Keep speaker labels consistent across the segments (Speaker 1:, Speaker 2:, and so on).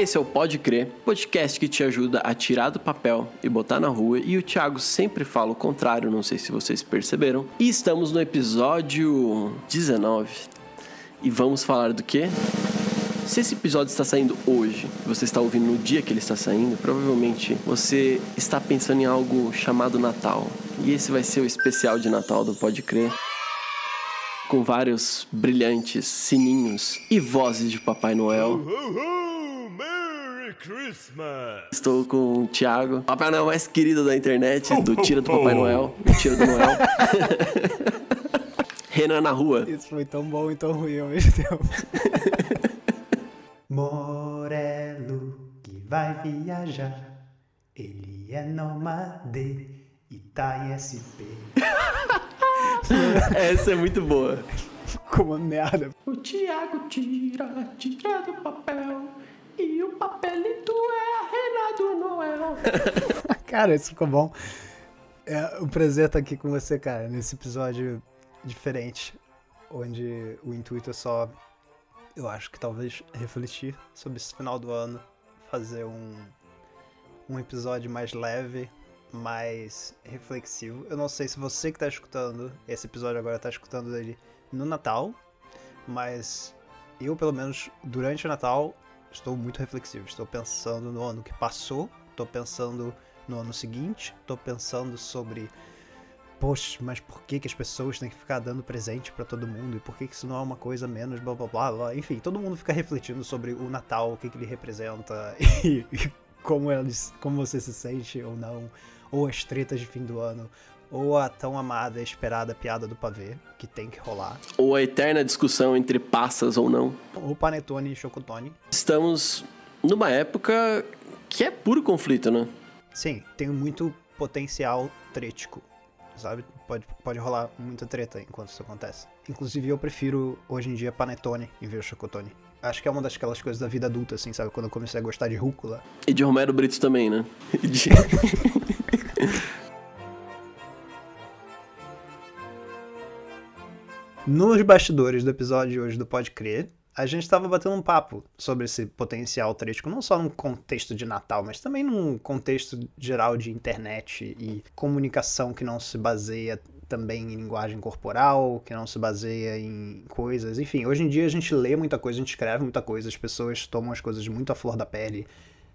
Speaker 1: Esse é o Pode Crer, podcast que te ajuda a tirar do papel e botar na rua. E o Thiago sempre fala o contrário, não sei se vocês perceberam. E estamos no episódio 19. E vamos falar do quê? Se esse episódio está saindo hoje, você está ouvindo no dia que ele está saindo, provavelmente você está pensando em algo chamado Natal. E esse vai ser o especial de Natal do Pode Crer com vários brilhantes sininhos e vozes de Papai Noel.
Speaker 2: Merry Christmas!
Speaker 1: Estou com o Thiago, Papai Noel mais querido da internet, do Tira do Papai Noel, do Tira do Noel. Renan na rua.
Speaker 3: Isso foi tão bom e tão ruim ao mesmo tempo. Morelo que vai viajar, ele é nômade e tá em SP.
Speaker 1: Essa é muito boa.
Speaker 3: Como uma merda.
Speaker 1: O Thiago tira, tira do papel. E o papelito é do Noel.
Speaker 3: Cara, isso ficou bom. É um prazer estar aqui com você, cara, nesse episódio diferente, onde o intuito é só, eu acho que talvez refletir sobre esse final do ano, fazer um, um episódio mais leve, mais reflexivo. Eu não sei se você que está escutando esse episódio agora está escutando ele no Natal, mas eu, pelo menos durante o Natal, estou muito reflexivo. Estou pensando no ano que passou, estou pensando no ano seguinte, estou pensando sobre. Poxa, mas por que, que as pessoas têm que ficar dando presente para todo mundo? E por que, que isso não é uma coisa menos blá blá blá blá? Enfim, todo mundo fica refletindo sobre o Natal, o que, que ele representa e, e como, eles, como você se sente ou não, ou as tretas de fim do ano, ou a tão amada e esperada piada do pavê, que tem que rolar,
Speaker 1: Ou a eterna discussão entre passas ou não.
Speaker 3: ou panetone e chocotone.
Speaker 1: Estamos numa época que é puro conflito, né?
Speaker 3: Sim, tem muito potencial trético, sabe? Pode, pode rolar muita treta enquanto isso acontece. Inclusive, eu prefiro, hoje em dia, panetone em vez de chocotone. Acho que é uma daquelas coisas da vida adulta, assim, sabe? Quando eu comecei a gostar de rúcula.
Speaker 1: E de Romero Brito também, né? E de-
Speaker 3: Nos bastidores do episódio de hoje do Pode Crer, a gente estava batendo um papo sobre esse potencial trético, não só num contexto de Natal, mas também num contexto geral de internet e comunicação que não se baseia também em linguagem corporal, que não se baseia em coisas. Enfim, hoje em dia a gente lê muita coisa, a gente escreve muita coisa, as pessoas tomam as coisas muito à flor da pele.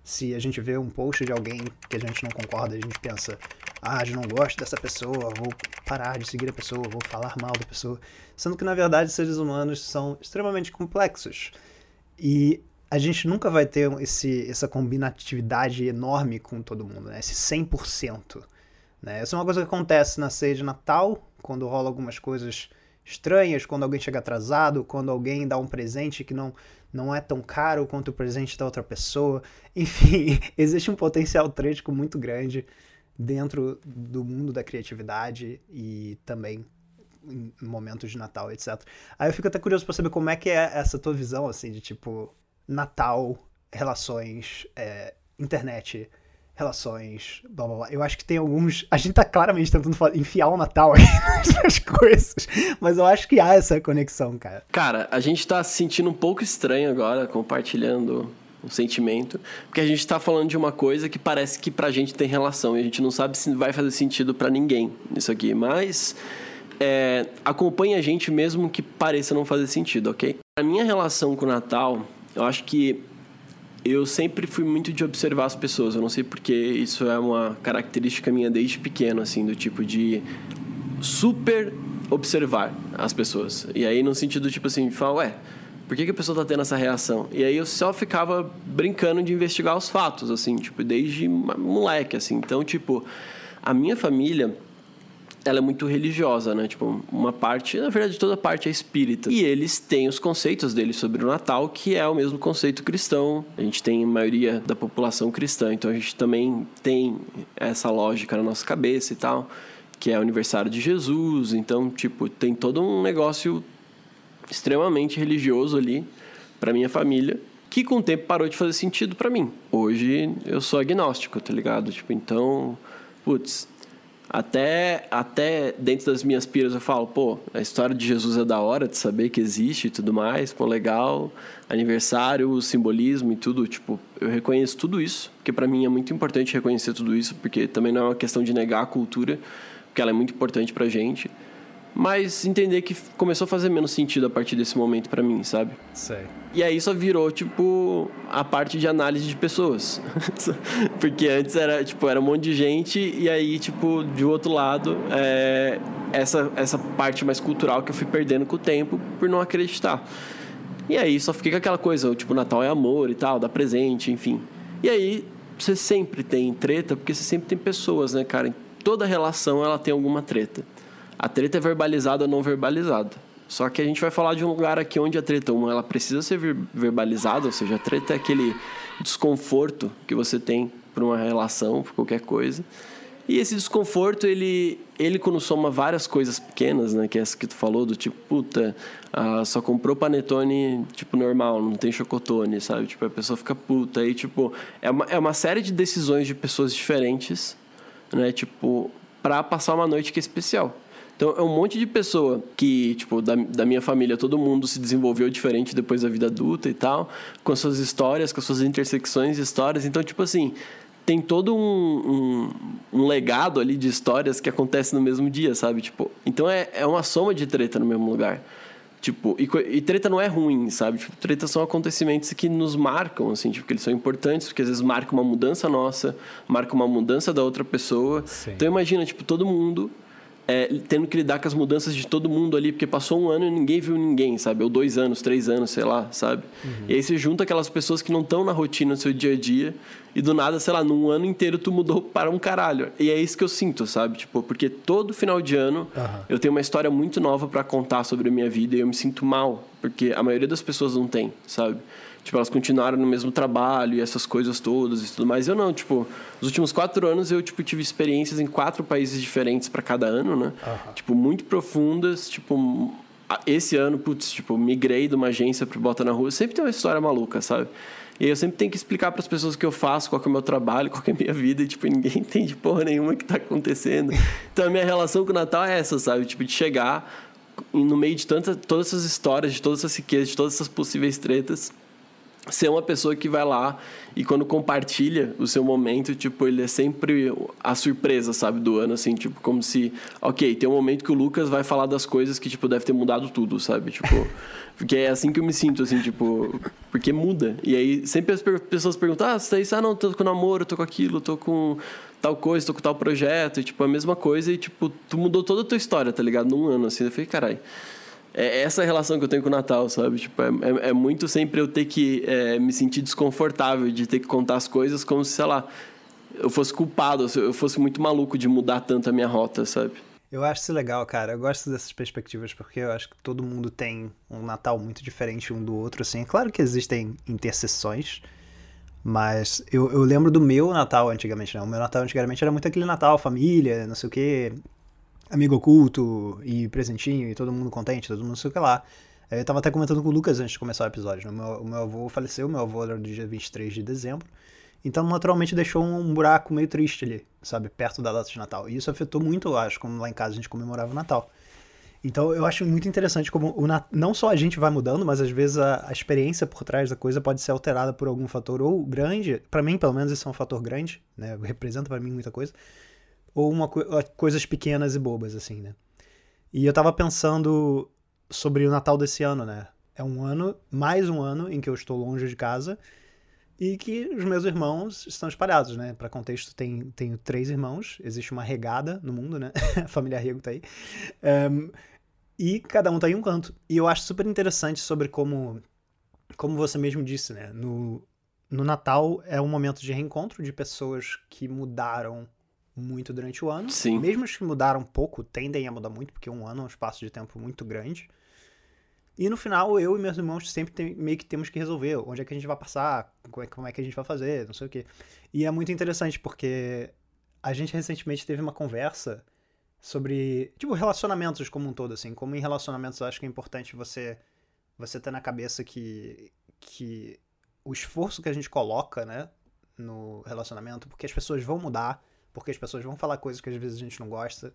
Speaker 3: Se a gente vê um post de alguém que a gente não concorda, a gente pensa, ah, eu não gosto dessa pessoa, vou parar de seguir a pessoa, vou falar mal da pessoa. Sendo que, na verdade, seres humanos são extremamente complexos. E a gente nunca vai ter esse, essa combinatividade enorme com todo mundo, né? Esse 100%. Né? Essa é uma coisa que acontece na ceia de Natal, quando rola algumas coisas estranhas, quando alguém chega atrasado, quando alguém dá um presente que não, não é tão caro quanto o presente da outra pessoa. Enfim, existe um potencial trético muito grande dentro do mundo da criatividade e também em momentos de Natal, etc. Aí eu fico até curioso pra saber como é que é essa tua visão, assim, de tipo, Natal, relações, é, internet, relações, blá blá blá. Eu acho que tem alguns. A gente tá claramente tentando enfiar o Natal aí nas coisas, mas eu acho que há essa conexão, cara.
Speaker 1: Cara, a gente tá se sentindo um pouco estranho agora, compartilhando o sentimento, porque a gente tá falando de uma coisa que parece que pra gente tem relação e a gente não sabe se vai fazer sentido pra ninguém isso aqui, mas é, acompanhe a gente mesmo que pareça não fazer sentido, ok? A minha relação com o Natal, eu acho que eu sempre fui muito de observar as pessoas. Eu não sei porque isso é uma característica minha desde pequeno, assim, do tipo de super observar as pessoas. E aí, no sentido, tipo assim, de falar, ué, por que, que a pessoa tá tendo essa reação? E aí eu só ficava brincando de investigar os fatos, assim, tipo, desde moleque, assim. Então, tipo, a minha família ela é muito religiosa, né? Tipo, uma parte, na verdade, toda parte é espírita. E eles têm os conceitos deles sobre o Natal, que é o mesmo conceito cristão. A gente tem a maioria da população cristã, então a gente também tem essa lógica na nossa cabeça e tal, que é o aniversário de Jesus. Então, tipo, tem todo um negócio extremamente religioso ali para minha família, que com o tempo parou de fazer sentido para mim. Hoje eu sou agnóstico, tá ligado? Tipo, então, putz, Até, até dentro das minhas piras eu falo, pô, a história de Jesus é da hora de saber que existe e tudo mais, pô, legal, aniversário, o simbolismo e tudo, tipo, eu reconheço tudo isso, porque para mim é muito importante reconhecer tudo isso, porque também não é uma questão de negar a cultura, porque ela é muito importante pra gente mas entender que começou a fazer menos sentido a partir desse momento para mim, sabe?
Speaker 3: Sei.
Speaker 1: E aí só virou, tipo, a parte de análise de pessoas. Porque antes era, tipo, era um monte de gente e aí, tipo, de outro lado, é, essa, essa parte mais cultural que eu fui perdendo com o tempo por não acreditar. E aí só fiquei com aquela coisa, tipo, Natal é amor e tal, dá presente, enfim. E aí você sempre tem treta, porque você sempre tem pessoas, né, cara? Toda relação ela tem alguma treta. A treta é verbalizada ou não verbalizada. Só que a gente vai falar de um lugar aqui onde a treta, uma, ela precisa ser verbalizada, ou seja, a treta é aquele desconforto que você tem por uma relação, por qualquer coisa. E esse desconforto, ele, ele quando soma várias coisas pequenas, né? Que é essa que tu falou, do tipo, puta, ah, só comprou panetone, tipo, normal, não tem chocotone, sabe? Tipo, a pessoa fica puta. Aí, tipo, é uma, é uma série de decisões de pessoas diferentes, né? Tipo, pra passar uma noite que é especial. Então é um monte de pessoa que, tipo, da, da minha família, todo mundo se desenvolveu diferente depois da vida adulta e tal, com suas histórias, com suas intersecções de histórias. Então, tipo assim, tem todo um, um, um, legado ali de histórias que acontece no mesmo dia, sabe? Tipo, então é, é uma soma de treta no mesmo lugar. Tipo, e, e treta não é ruim, sabe? Tipo, treta são acontecimentos que nos marcam, assim, tipo, que eles são importantes, porque às vezes marca uma mudança nossa, marca uma mudança da outra pessoa. Sim. Então imagina, tipo, todo mundo é, tendo que lidar com as mudanças de todo mundo ali, porque passou um ano e ninguém viu ninguém, sabe? Ou dois anos, três anos, sei lá, sabe? Uhum. E aí você junta aquelas pessoas que não estão na rotina do seu dia a dia e do nada, sei lá, num ano inteiro tu mudou para um caralho. E é isso que eu sinto, sabe? Tipo, porque todo final de ano uhum. eu tenho uma história muito nova para contar sobre a minha vida e eu me sinto mal, porque a maioria das pessoas não tem, sabe? Tipo, elas continuaram no mesmo trabalho e essas coisas todas e tudo mais. Eu não, tipo, nos últimos quatro anos eu, tipo, tive experiências em quatro países diferentes para cada ano, né? Uhum. Tipo, muito profundas, tipo... Esse ano, putz, tipo, migrei de uma agência pro Bota na Rua. Sempre tem uma história maluca, sabe? E eu sempre tenho que explicar para as pessoas o que eu faço, qual é o meu trabalho, qual é a minha vida, e, tipo, ninguém entende porra nenhuma que tá acontecendo. Então, a minha relação com o Natal é essa, sabe? Tipo, de chegar no meio de tanta, todas essas histórias, de todas essas riquezas, de todas essas possíveis tretas, ser uma pessoa que vai lá e quando compartilha o seu momento, tipo, ele é sempre a surpresa, sabe, do ano, assim, tipo, como se, ok, tem um momento que o Lucas vai falar das coisas que, tipo, deve ter mudado tudo, sabe, tipo, porque é assim que eu me sinto, assim, tipo, porque muda. E aí sempre as pessoas perguntam, ah, você tá isso? Ah, não, tô com namoro, tô com aquilo, tô com tal coisa, tô com tal projeto, e, tipo, a mesma coisa e, tipo, tu mudou toda a tua história, tá ligado? Num ano, assim, eu falei, caralho é essa relação que eu tenho com o Natal, sabe? Tipo, é, é, é muito sempre eu ter que é, me sentir desconfortável de ter que contar as coisas como se, sei lá, eu fosse culpado, eu fosse muito maluco de mudar tanto a minha rota, sabe?
Speaker 3: Eu acho isso legal, cara. Eu gosto dessas perspectivas porque eu acho que todo mundo tem um Natal muito diferente um do outro, assim. É claro que existem interseções, mas eu, eu lembro do meu Natal antigamente, né? O meu Natal antigamente era muito aquele Natal, família, não sei o quê, amigo oculto e presentinho e todo mundo contente, todo mundo sei o que lá. Eu tava até comentando com o Lucas antes de começar o episódio. Né? O meu, o meu avô faleceu, meu avô era do dia 23 de dezembro. Então, naturalmente, deixou um buraco meio triste ali, sabe? Perto da data de Natal. E isso afetou muito, eu acho, como lá em casa a gente comemorava o Natal. Então, eu acho muito interessante como o Nat... não só a gente vai mudando, mas às vezes a, a, experiência por trás da coisa pode ser alterada por algum fator ou grande. para mim, pelo menos, isso é um fator grande, né? Representa para mim muita coisa ou uma co coisas pequenas e bobas, assim, né? E eu tava pensando sobre o Natal desse ano, né? É um ano, mais um ano, em que eu estou longe de casa e que os meus irmãos estão espalhados, né? Para contexto, tem, tenho três irmãos, existe uma regada no mundo, né? A família Rego tá aí. Um, e cada um tá em um canto. E eu acho super interessante sobre como, como você mesmo disse, né? No, no Natal é um momento de reencontro de pessoas que mudaram muito durante o ano.
Speaker 1: Sim.
Speaker 3: Mesmo os que mudaram pouco, tendem a mudar muito, porque um ano é um espaço de tempo muito grande. E no final, eu e meus irmãos sempre tem, meio que temos que resolver onde é que a gente vai passar, como é, como é que a gente vai fazer, não sei o quê. E é muito interessante, porque a gente recentemente teve uma conversa sobre, tipo, relacionamentos como um todo, assim. Como em relacionamentos eu acho que é importante você, você ter na cabeça que, que o esforço que a gente coloca, né, no relacionamento, porque as pessoas vão mudar, porque as pessoas vão falar coisas que às vezes a gente não gosta,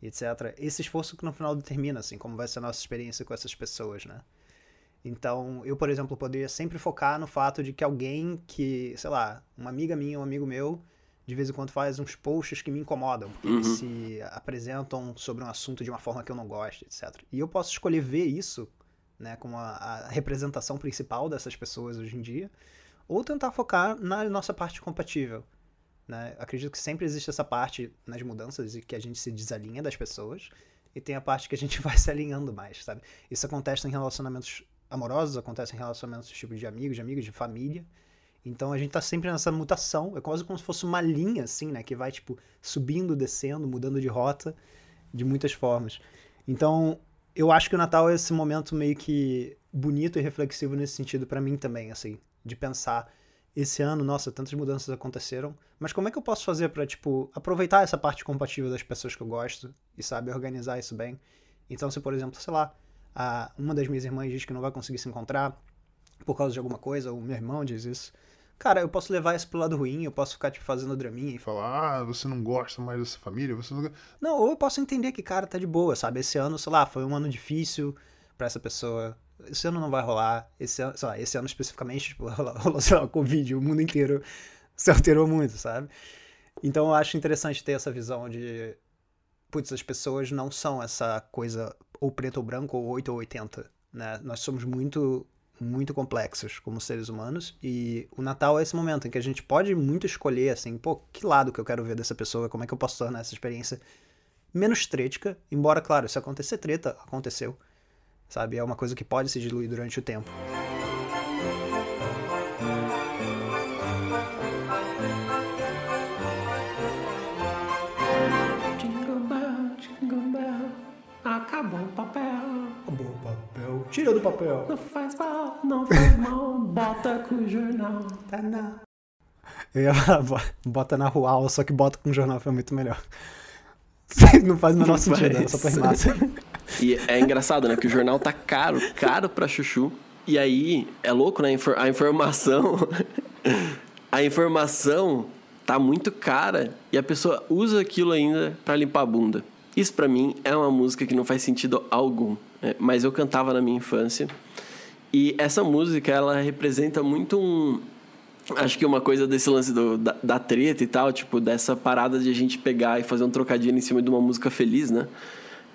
Speaker 3: etc. Esse esforço que no final determina, assim, como vai ser a nossa experiência com essas pessoas, né? Então, eu, por exemplo, poderia sempre focar no fato de que alguém que, sei lá, uma amiga minha, um amigo meu, de vez em quando faz uns posts que me incomodam, porque eles se apresentam sobre um assunto de uma forma que eu não gosto, etc. E eu posso escolher ver isso, né, como a, a representação principal dessas pessoas hoje em dia, ou tentar focar na nossa parte compatível. Né? Acredito que sempre existe essa parte nas mudanças e que a gente se desalinha das pessoas, e tem a parte que a gente vai se alinhando mais, sabe? Isso acontece em relacionamentos amorosos, acontece em relacionamentos tipo de amigos, de amigos, de família. Então a gente tá sempre nessa mutação, é quase como se fosse uma linha, assim, né? Que vai, tipo, subindo, descendo, mudando de rota de muitas formas. Então, eu acho que o Natal é esse momento meio que bonito e reflexivo nesse sentido para mim também, assim, de pensar esse ano, nossa, tantas mudanças aconteceram, mas como é que eu posso fazer para tipo aproveitar essa parte compatível das pessoas que eu gosto e sabe organizar isso bem? Então, se por exemplo, sei lá, a, uma das minhas irmãs diz que não vai conseguir se encontrar por causa de alguma coisa, ou meu irmão diz isso, cara, eu posso levar isso pro lado ruim, eu posso ficar, tipo, fazendo draminha e
Speaker 4: Falar, ah, você não gosta mais dessa família, você não...
Speaker 3: Não, ou eu posso entender que, cara, tá de boa, sabe? Esse ano, sei lá, foi um ano difícil para essa pessoa. Esse ano não vai rolar. Esse ano, sei lá, esse ano especificamente, tipo, rolou, sei lá, Covid, o mundo inteiro se alterou muito, sabe? Então eu acho interessante ter essa visão de, putz, as pessoas não são essa coisa ou preto ou branco, ou 8 ou 80, né? Nós somos muito muito complexos como seres humanos e o Natal é esse momento em que a gente pode muito escolher assim, pô, que lado que eu quero ver dessa pessoa, como é que eu posso tornar essa experiência menos trética, embora claro, se acontecer treta, aconteceu. Sabe? É uma coisa que pode se diluir durante o tempo.
Speaker 1: Jingle bell, jingle bell, acabou o papel.
Speaker 3: Acabou o papel, tira do papel.
Speaker 1: Não faz mal, não faz mal, bota com o jornal.
Speaker 3: Tá na. Eu ia falar, bo- bota na rua, só que bota com jornal foi muito melhor. Não faz o menor sentido, era
Speaker 1: faz.
Speaker 3: só pra rimar.
Speaker 1: E é engraçado, né? Que o jornal tá caro, caro pra chuchu. E aí, é louco, né? A informação. A informação tá muito cara e a pessoa usa aquilo ainda pra limpar a bunda. Isso pra mim é uma música que não faz sentido algum. né? Mas eu cantava na minha infância. E essa música, ela representa muito um. Acho que uma coisa desse lance do, da, da treta e tal, tipo, dessa parada de a gente pegar e fazer um trocadilho em cima de uma música feliz, né?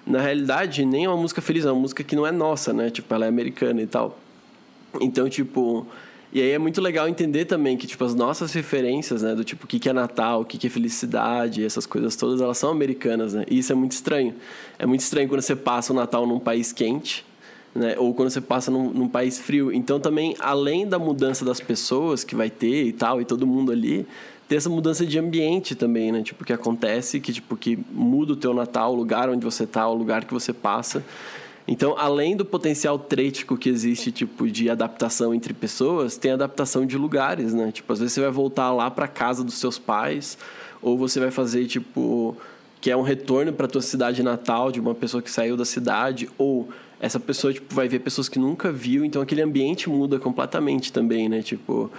Speaker 1: Na realidade, nem é uma música feliz, é uma música que não é nossa, né? Tipo, ela é americana e tal. Então, tipo. E aí é muito legal entender também que, tipo, as nossas referências, né? Do tipo, o que, que é Natal, o que, que é felicidade, essas coisas todas, elas são americanas, né? E isso é muito estranho. É muito estranho quando você passa o Natal num país quente, né? Ou quando você passa num, num país frio. Então, também, além da mudança das pessoas que vai ter e tal, e todo mundo ali, ter essa mudança de ambiente também, né? Tipo, que acontece, que, tipo, que muda o teu Natal, o lugar onde você tá, o lugar que você passa. Então, além do potencial trético que existe, tipo, de adaptação entre pessoas, tem adaptação de lugares, né? Tipo, às vezes você vai voltar lá para casa dos seus pais, ou você vai fazer, tipo, que é um retorno para tua cidade natal de uma pessoa que saiu da cidade, ou essa pessoa, tipo, vai ver pessoas que nunca viu, então aquele ambiente muda completamente também, né? Tipo,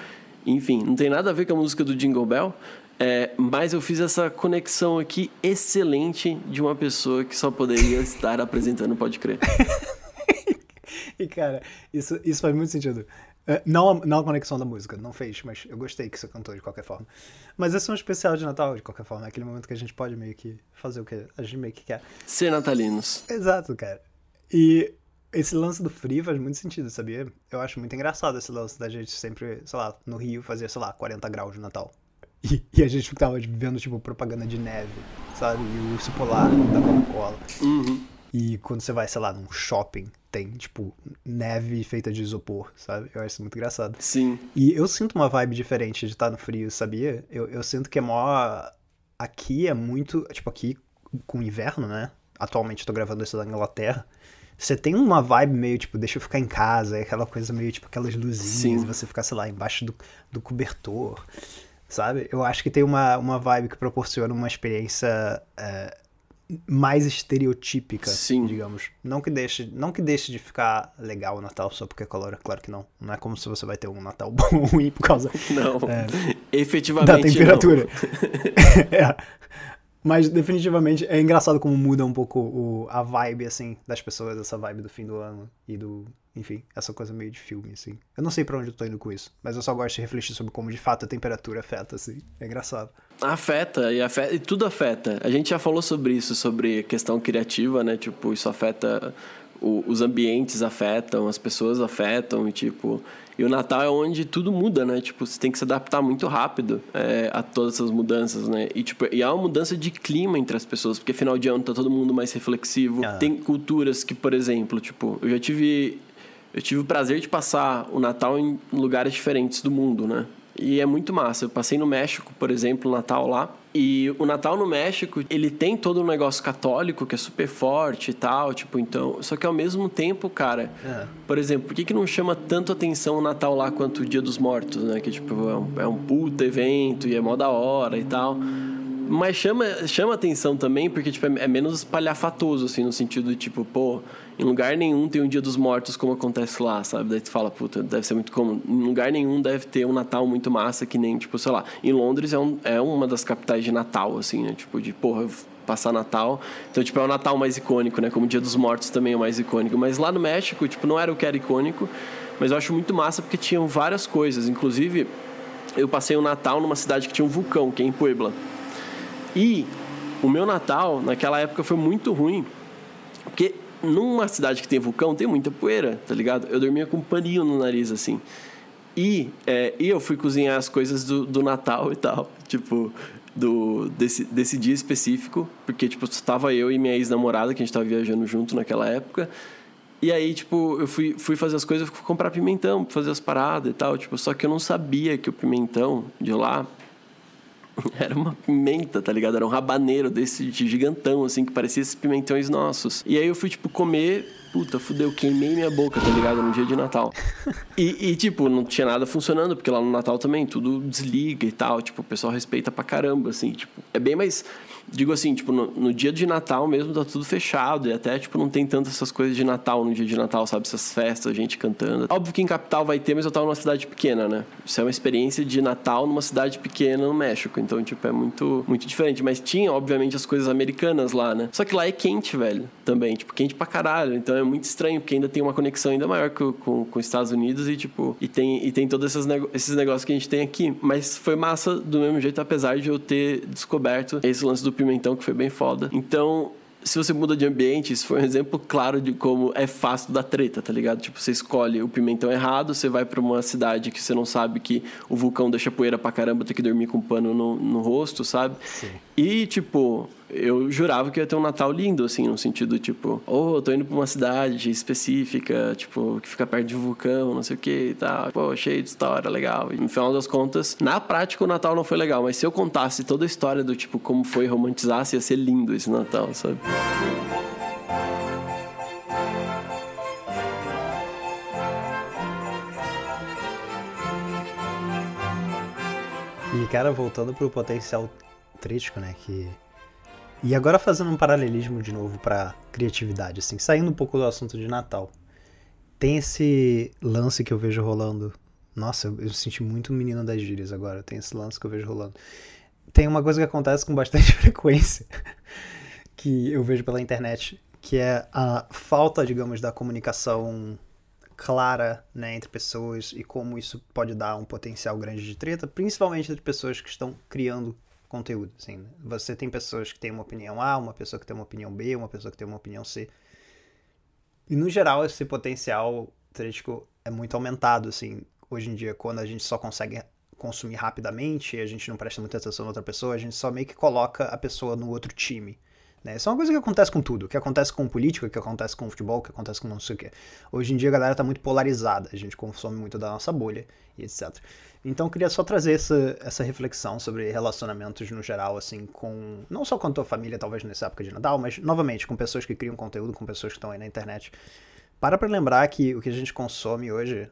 Speaker 1: enfim, não tem nada a ver com a música do Jingle Bell, é, mas eu fiz essa conexão aqui excelente de uma pessoa que só poderia estar apresentando Pode Crer.
Speaker 3: E, cara, isso, isso faz muito sentido. É, Não a, não a conexão da música, não fez, mas eu gostei que você cantou de qualquer forma. Mas esse é um especial de Natal, de qualquer forma. É aquele momento que a gente pode meio que fazer o que a gente meio que quer.
Speaker 1: Ser natalinos.
Speaker 3: Exato, cara. E esse lance do frio faz muito sentido, sabia? Eu acho muito engraçado esse lance da gente sempre, sei lá, no Rio fazer, sei lá, 40 graus de Natal. E, e a gente ficava vendo, tipo, propaganda de neve, sabe? E o urso polar da Coca-Cola.
Speaker 1: Uhum.
Speaker 3: E quando você vai, sei lá, num shopping, tem, tipo, neve feita de isopor, sabe? Eu acho muito engraçado.
Speaker 1: Sim.
Speaker 3: E eu sinto uma vibe diferente de estar no frio, sabia? Eu, eu sinto que é mó. Aqui é muito. Tipo, aqui com inverno, né? Atualmente eu tô gravando isso na Inglaterra. Você tem uma vibe meio, tipo, deixa eu ficar em casa, é aquela coisa meio, tipo, aquelas luzinhas,
Speaker 1: Sim.
Speaker 3: você ficar, sei lá, embaixo do, do cobertor, sabe? Eu acho que tem uma, uma vibe que proporciona uma experiência é, mais estereotípica,
Speaker 1: Sim.
Speaker 3: digamos. Não que deixe, não que deixe de ficar legal o Natal só porque é color, claro que não. Não é como se você vai ter um Natal bom ou ruim por causa
Speaker 1: Não.
Speaker 3: É.
Speaker 1: Efetivamente.
Speaker 3: da temperatura. É. Mas definitivamente é engraçado como muda um pouco o, a vibe, assim, das pessoas, essa vibe do fim do ano e do. Enfim, essa coisa meio de filme, assim. Eu não sei pra onde eu tô indo com isso, mas eu só gosto de refletir sobre como de fato a temperatura afeta, assim. É engraçado.
Speaker 1: Afeta e, afeta, e tudo afeta. A gente já falou sobre isso, sobre questão criativa, né? Tipo, isso afeta. O- os ambientes afetam, as pessoas afetam, e tipo. E o Natal é onde tudo muda, né? Tipo, você tem que se adaptar muito rápido é, a todas essas mudanças, né? E, tipo, e há uma mudança de clima entre as pessoas, porque final de ano tá todo mundo mais reflexivo.
Speaker 3: Ah.
Speaker 1: Tem culturas que, por exemplo, tipo, eu já tive. Eu tive o prazer de passar o Natal em lugares diferentes do mundo, né? E é muito massa. Eu passei no México, por exemplo, o Natal lá. E o Natal no México, ele tem todo um negócio católico que é super forte e tal, tipo, então. Só que ao mesmo tempo, cara,
Speaker 3: É.
Speaker 1: por exemplo, por que, que não chama tanto atenção o Natal lá quanto o Dia dos Mortos, né? Que, tipo, é um, é um puta evento e é mó da hora e tal. Mas chama, chama atenção também porque, tipo, é, é menos espalhafatoso, assim, no sentido de, tipo, pô, em lugar nenhum tem um Dia dos Mortos como acontece lá, sabe? Daí tu fala, puta, deve ser muito comum. Em lugar nenhum deve ter um Natal muito massa que nem, tipo, sei lá, em Londres é, um, é uma das capitais de Natal, assim, né? Tipo, de, porra, passar Natal. Então, tipo, é o Natal mais icônico, né? Como o Dia dos Mortos também é o mais icônico. Mas lá no México, tipo, não era o que era icônico, mas eu acho muito massa porque tinham várias coisas. Inclusive, eu passei o Natal numa cidade que tinha um vulcão, que é em Puebla. E o meu Natal, naquela época, foi muito ruim. Porque numa cidade que tem vulcão, tem muita poeira, tá ligado? Eu dormia com um paninho no nariz, assim. E, é, e eu fui cozinhar as coisas do, do Natal e tal. Tipo, do, desse, desse dia específico. Porque, tipo, estava eu e minha ex-namorada, que a gente tava viajando junto naquela época. E aí, tipo, eu fui, fui fazer as coisas, fui comprar pimentão, fazer as paradas e tal. Tipo, só que eu não sabia que o pimentão de lá era uma pimenta, tá ligado? Era um rabaneiro desse de gigantão, assim, que parecia esses pimentões nossos. E aí eu fui, tipo, comer. Puta, fudeu, queimei minha boca, tá ligado? No dia de Natal. E, e, tipo, não tinha nada funcionando, porque lá no Natal também tudo desliga e tal. Tipo, o pessoal respeita pra caramba, assim. Tipo, é bem mais. Digo assim, tipo, no, no dia de Natal mesmo tá tudo fechado. E até, tipo, não tem tantas essas coisas de Natal no dia de Natal, sabe? Essas festas, gente cantando. Óbvio que em capital vai ter, mas eu tava numa cidade pequena, né? Isso é uma experiência de Natal numa cidade pequena no México. Então, tipo, é muito, muito diferente. Mas tinha, obviamente, as coisas americanas lá, né? Só que lá é quente, velho, também. Tipo, quente pra caralho. Então é muito estranho, porque ainda tem uma conexão ainda maior com, com, com os Estados Unidos e, tipo, e tem, e tem todos esses, nego- esses negócios que a gente tem aqui. Mas foi massa do mesmo jeito, apesar de eu ter descoberto esse lance do pimentão, que foi bem foda. Então, se você muda de ambiente, isso foi um exemplo claro de como é fácil da treta, tá ligado? Tipo, você escolhe o pimentão errado, você vai pra uma cidade que você não sabe que o vulcão deixa poeira pra caramba, tem que dormir com um pano no, no rosto, sabe?
Speaker 3: Sim.
Speaker 1: E, tipo, eu jurava que ia ter um Natal lindo, assim, no sentido, tipo, oh, eu tô indo pra uma cidade específica, tipo, que fica perto de um vulcão, não sei o que e tal. Pô, cheio de história, legal. E no final das contas, na prática o Natal não foi legal, mas se eu contasse toda a história do, tipo, como foi romantizasse, ia ser lindo esse Natal, sabe?
Speaker 3: E, cara, voltando pro potencial crítico, né, que... E agora fazendo um paralelismo de novo pra criatividade, assim, saindo um pouco do assunto de Natal. Tem esse lance que eu vejo rolando. Nossa, eu, eu senti muito menino das gírias agora. Tem esse lance que eu vejo rolando. Tem uma coisa que acontece com bastante frequência, que eu vejo pela internet, que é a falta, digamos, da comunicação clara né, entre pessoas e como isso pode dar um potencial grande de treta, principalmente entre pessoas que estão criando conteúdo. Assim, né? Você tem pessoas que têm uma opinião A, uma pessoa que tem uma opinião B, uma pessoa que tem uma opinião C. E no geral esse potencial crítico é muito aumentado, assim, hoje em dia quando a gente só consegue consumir rapidamente, a gente não presta muita atenção na outra pessoa, a gente só meio que coloca a pessoa no outro time. Né? Isso é uma coisa que acontece com tudo, que acontece com política, que acontece com futebol, que acontece com não sei o que. Hoje em dia a galera tá muito polarizada, a gente consome muito da nossa bolha e etc. Então eu queria só trazer essa, essa reflexão sobre relacionamentos no geral, assim, com. Não só com a tua família, talvez nessa época de Natal, mas novamente com pessoas que criam conteúdo, com pessoas que estão aí na internet. Para pra lembrar que o que a gente consome hoje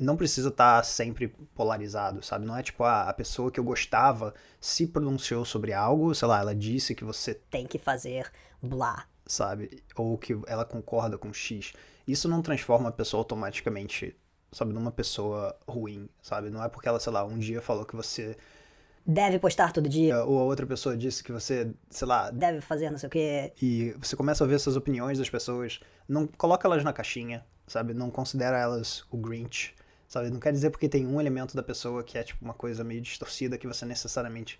Speaker 3: não precisa estar sempre polarizado, sabe? Não é tipo, ah, a pessoa que eu gostava se pronunciou sobre algo, sei lá, ela disse que você
Speaker 5: Tem que fazer blá.
Speaker 3: sabe? Ou que ela concorda com X. Isso não transforma a pessoa automaticamente, sabe, numa pessoa ruim, sabe? Não é porque ela, sei lá, um dia falou que você.
Speaker 5: Deve postar todo dia.
Speaker 3: Ou a outra pessoa disse que você, sei lá.
Speaker 5: Deve fazer não sei o quê.
Speaker 3: E você começa a ver essas opiniões das pessoas. Não coloca elas na caixinha, sabe? Não considera elas o Grinch. Sabe? Não quer dizer porque tem um elemento da pessoa que é tipo uma coisa meio distorcida que você necessariamente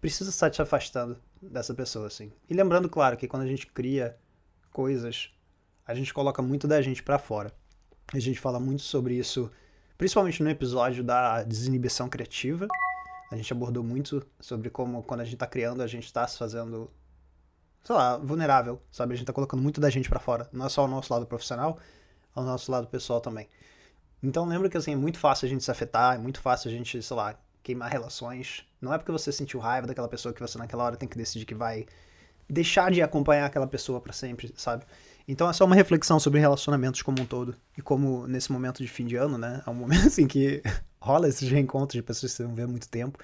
Speaker 3: precisa estar te afastando dessa pessoa, assim. E lembrando, claro, que quando a gente cria coisas, a gente coloca muito da gente pra fora. A gente fala muito sobre isso, principalmente no episódio da desinibição criativa. A gente abordou muito sobre como quando a gente tá criando, a gente tá se fazendo, sei lá, vulnerável, sabe? A gente tá colocando muito da gente pra fora. Não é só o nosso lado profissional, é o nosso lado pessoal também. Então lembra que assim, é muito fácil a gente se afetar, é muito fácil a gente, sei lá, queimar relações. Não é porque você sentiu raiva daquela pessoa que você naquela hora tem que decidir que vai deixar de acompanhar aquela pessoa para sempre, sabe? Então é só uma reflexão sobre relacionamentos como um todo. E como nesse momento de fim de ano, né? É um momento assim que rola esses reencontros de pessoas que você não vê há muito tempo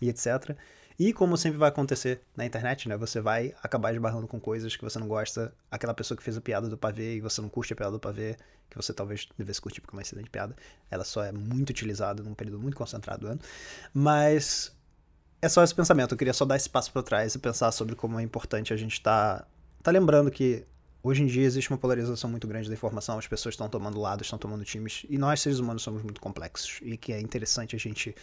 Speaker 3: e etc. E como sempre vai acontecer na internet, né? Você vai acabar esbarrando com coisas que você não gosta. Aquela pessoa que fez a piada do pavê e você não curte a piada do pavê, que você talvez devesse curtir porque é uma excelente piada. Ela só é muito utilizada num período muito concentrado do ano. Mas é só esse pensamento. Eu queria só dar esse passo para trás e pensar sobre como é importante a gente estar tá, tá lembrando que hoje em dia existe uma polarização muito grande da informação, as pessoas estão tomando lados, estão tomando times, e nós seres humanos somos muito complexos e que é interessante a gente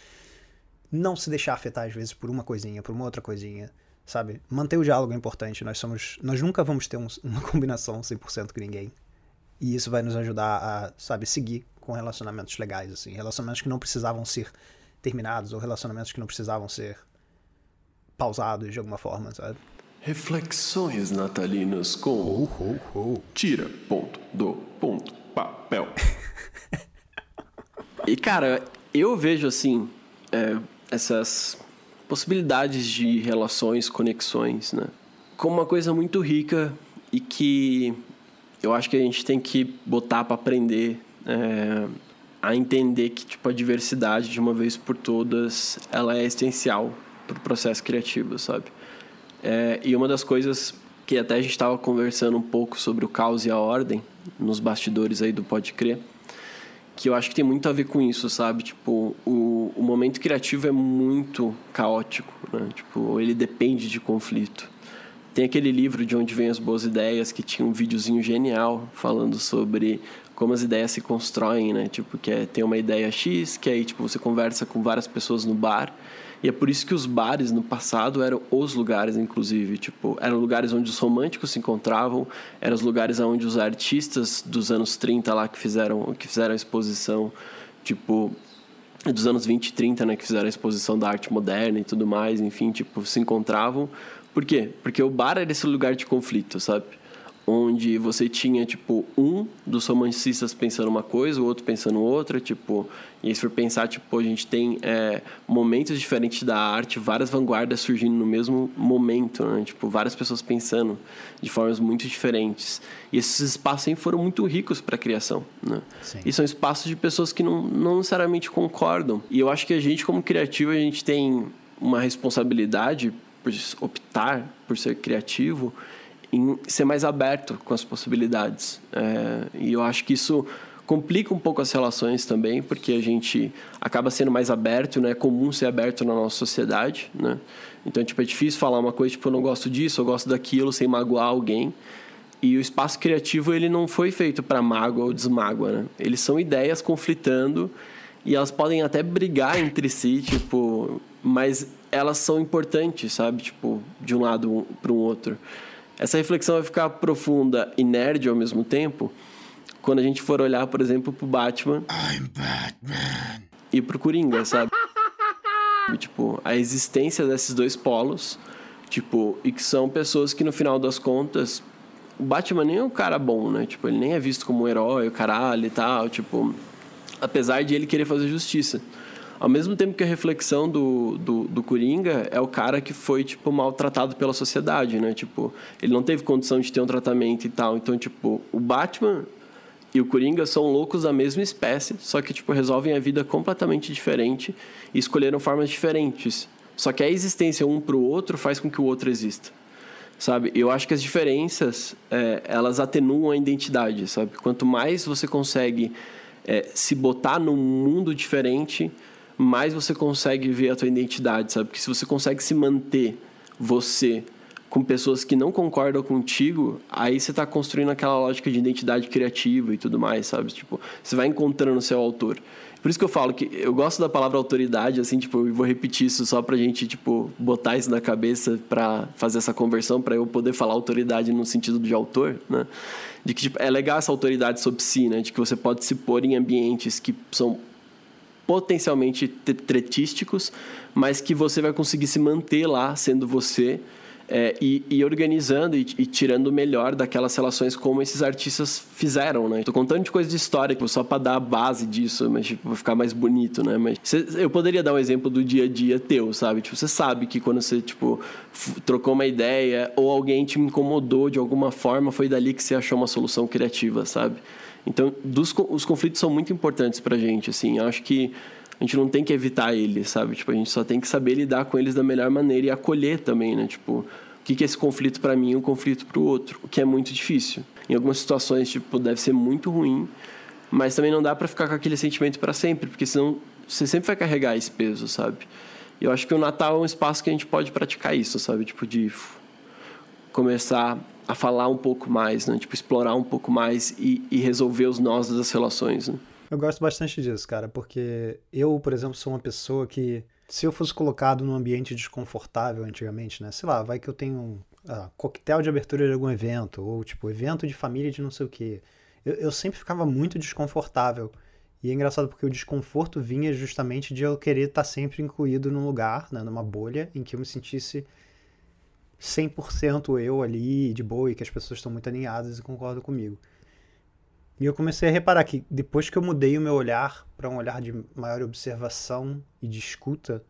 Speaker 3: não se deixar afetar às vezes por uma coisinha, por uma outra coisinha, sabe? Manter o diálogo é importante. Nós somos, nós nunca vamos ter um, uma combinação 100% com ninguém. E isso vai nos ajudar a, sabe, seguir com relacionamentos legais assim, relacionamentos que não precisavam ser terminados ou relacionamentos que não precisavam ser pausados de alguma forma, sabe?
Speaker 1: Reflexões natalinas com tira ponto do ponto papel. e cara, eu vejo assim é, essas possibilidades de relações, conexões, né? Como uma coisa muito rica e que eu acho que a gente tem que botar para aprender é, a entender que tipo a diversidade de uma vez por todas ela é essencial para o processo criativo, sabe? É, e uma das coisas que até a gente estava conversando um pouco sobre o caos e a ordem nos bastidores aí do Pode Crer, que eu acho que tem muito a ver com isso, sabe? Tipo, o, o momento criativo é muito caótico, né? Tipo, ele depende de conflito. Tem aquele livro de onde vêm as boas ideias, que tinha um videozinho genial falando sobre como as ideias se constroem, né? Tipo, que é, tem uma ideia X, que aí, tipo, você conversa com várias pessoas no bar, e é por isso que os bares no passado eram os lugares, inclusive. Tipo, eram lugares onde os românticos se encontravam, eram os lugares onde os artistas dos anos 30 lá que fizeram, que fizeram a exposição, tipo, dos anos 20 e 30, né, que fizeram a exposição da arte moderna e tudo mais, enfim, tipo, se encontravam. Por quê? Porque o bar era esse lugar de conflito, sabe? Onde você tinha, tipo, um dos romancistas pensando uma coisa, o outro pensando outra, tipo... E se for pensar, tipo, a gente tem é, momentos diferentes da arte, várias vanguardas surgindo no mesmo momento, né? Tipo, várias pessoas pensando de formas muito diferentes. E esses espaços sempre foram muito ricos para a criação, né?
Speaker 3: Sim.
Speaker 1: E são espaços de pessoas que não, não necessariamente concordam. E eu acho que a gente, como criativo, a gente tem uma responsabilidade por optar por ser criativo em ser mais aberto com as possibilidades. É, e eu acho que isso complica um pouco as relações também, porque a gente acaba sendo mais aberto, não é comum ser aberto na nossa sociedade, né? Então, tipo, é difícil falar uma coisa, tipo, eu não gosto disso, eu gosto daquilo, sem magoar alguém. E o espaço criativo, ele não foi feito para mágoa ou desmágoa, né? Eles são ideias conflitando e elas podem até brigar entre si, tipo, mas elas são importantes, sabe? Tipo, de um lado para o outro. Essa reflexão vai ficar profunda e nerd ao mesmo tempo quando a gente for olhar, por exemplo, pro Batman
Speaker 4: I'm Batman.
Speaker 1: e pro Coringa, sabe? tipo, a existência desses dois polos, tipo, e que são pessoas que no final das contas o Batman nem é um cara bom, né? Tipo, ele nem é visto como um herói, o caralho e tal, tipo, apesar de ele querer fazer justiça. Ao mesmo tempo que a reflexão do, do, do Coringa é o cara que foi, tipo, maltratado pela sociedade, né? Tipo, ele não teve condição de ter um tratamento e tal. Então, tipo, o Batman e o Coringa são loucos da mesma espécie, só que tipo resolvem a vida completamente diferente e escolheram formas diferentes. Só que a existência um pro outro faz com que o outro exista. Sabe? Eu acho que as diferenças, é, elas atenuam a identidade, sabe? Quanto mais você consegue é, se botar num mundo diferente, mais você consegue ver a tua identidade, sabe? Porque se você consegue se manter você com pessoas que não concordam contigo, aí você está construindo aquela lógica de identidade criativa e tudo mais, sabe? Tipo, você vai encontrando o seu autor. Por isso que eu falo que eu gosto da palavra autoridade, assim, tipo, eu vou repetir isso só pra gente, tipo, botar isso na cabeça pra fazer essa conversão, pra eu poder falar autoridade no sentido de autor, né? De que, tipo, é legal essa autoridade sobre si, né? De que você pode se pôr em ambientes que são potencialmente tretísticos, mas que você vai conseguir se manter lá sendo você é, e, e, organizando e, e, tirando o melhor daquelas relações como esses artistas fizeram, né? Tô contando de coisa de história, tipo, só para dar a base disso, mas tipo, ficar mais bonito, né? Mas cê, eu poderia dar um exemplo do dia a dia teu, sabe? Tipo, você sabe que quando você, tipo, trocou uma ideia ou alguém te incomodou de alguma forma, foi dali que você achou uma solução criativa, sabe? Então, dos, os conflitos são muito importantes pra gente, assim. Acho que a gente não tem que evitar eles, sabe? Tipo, a gente só tem que saber lidar com eles da melhor maneira e acolher também, né? Tipo, o que é esse conflito para mim e um conflito para o outro, o que é muito difícil. Em algumas situações, tipo, deve ser muito ruim, mas também não dá para ficar com aquele sentimento para sempre, porque senão você sempre vai carregar esse peso, sabe? E eu acho que o Natal é um espaço que a gente pode praticar isso, sabe? Tipo, de começar a falar um pouco mais, né? Tipo, explorar um pouco mais e, e resolver os nós das relações, né?
Speaker 3: Eu gosto bastante disso, cara, porque eu, por exemplo, sou uma pessoa que, se eu fosse colocado num ambiente desconfortável antigamente, né? Sei lá, vai que eu tenho um ah, coquetel de abertura de algum evento, ou tipo, evento de família de não sei o quê. Eu, eu sempre ficava muito desconfortável. E é engraçado porque o desconforto vinha justamente de eu querer estar sempre incluído num lugar, né, numa bolha, em que eu me sentisse 100% eu ali, de boa, e que as pessoas estão muito alinhadas e concordam comigo. E eu comecei a reparar que depois que eu mudei o meu olhar para um olhar de maior observação e de escuta,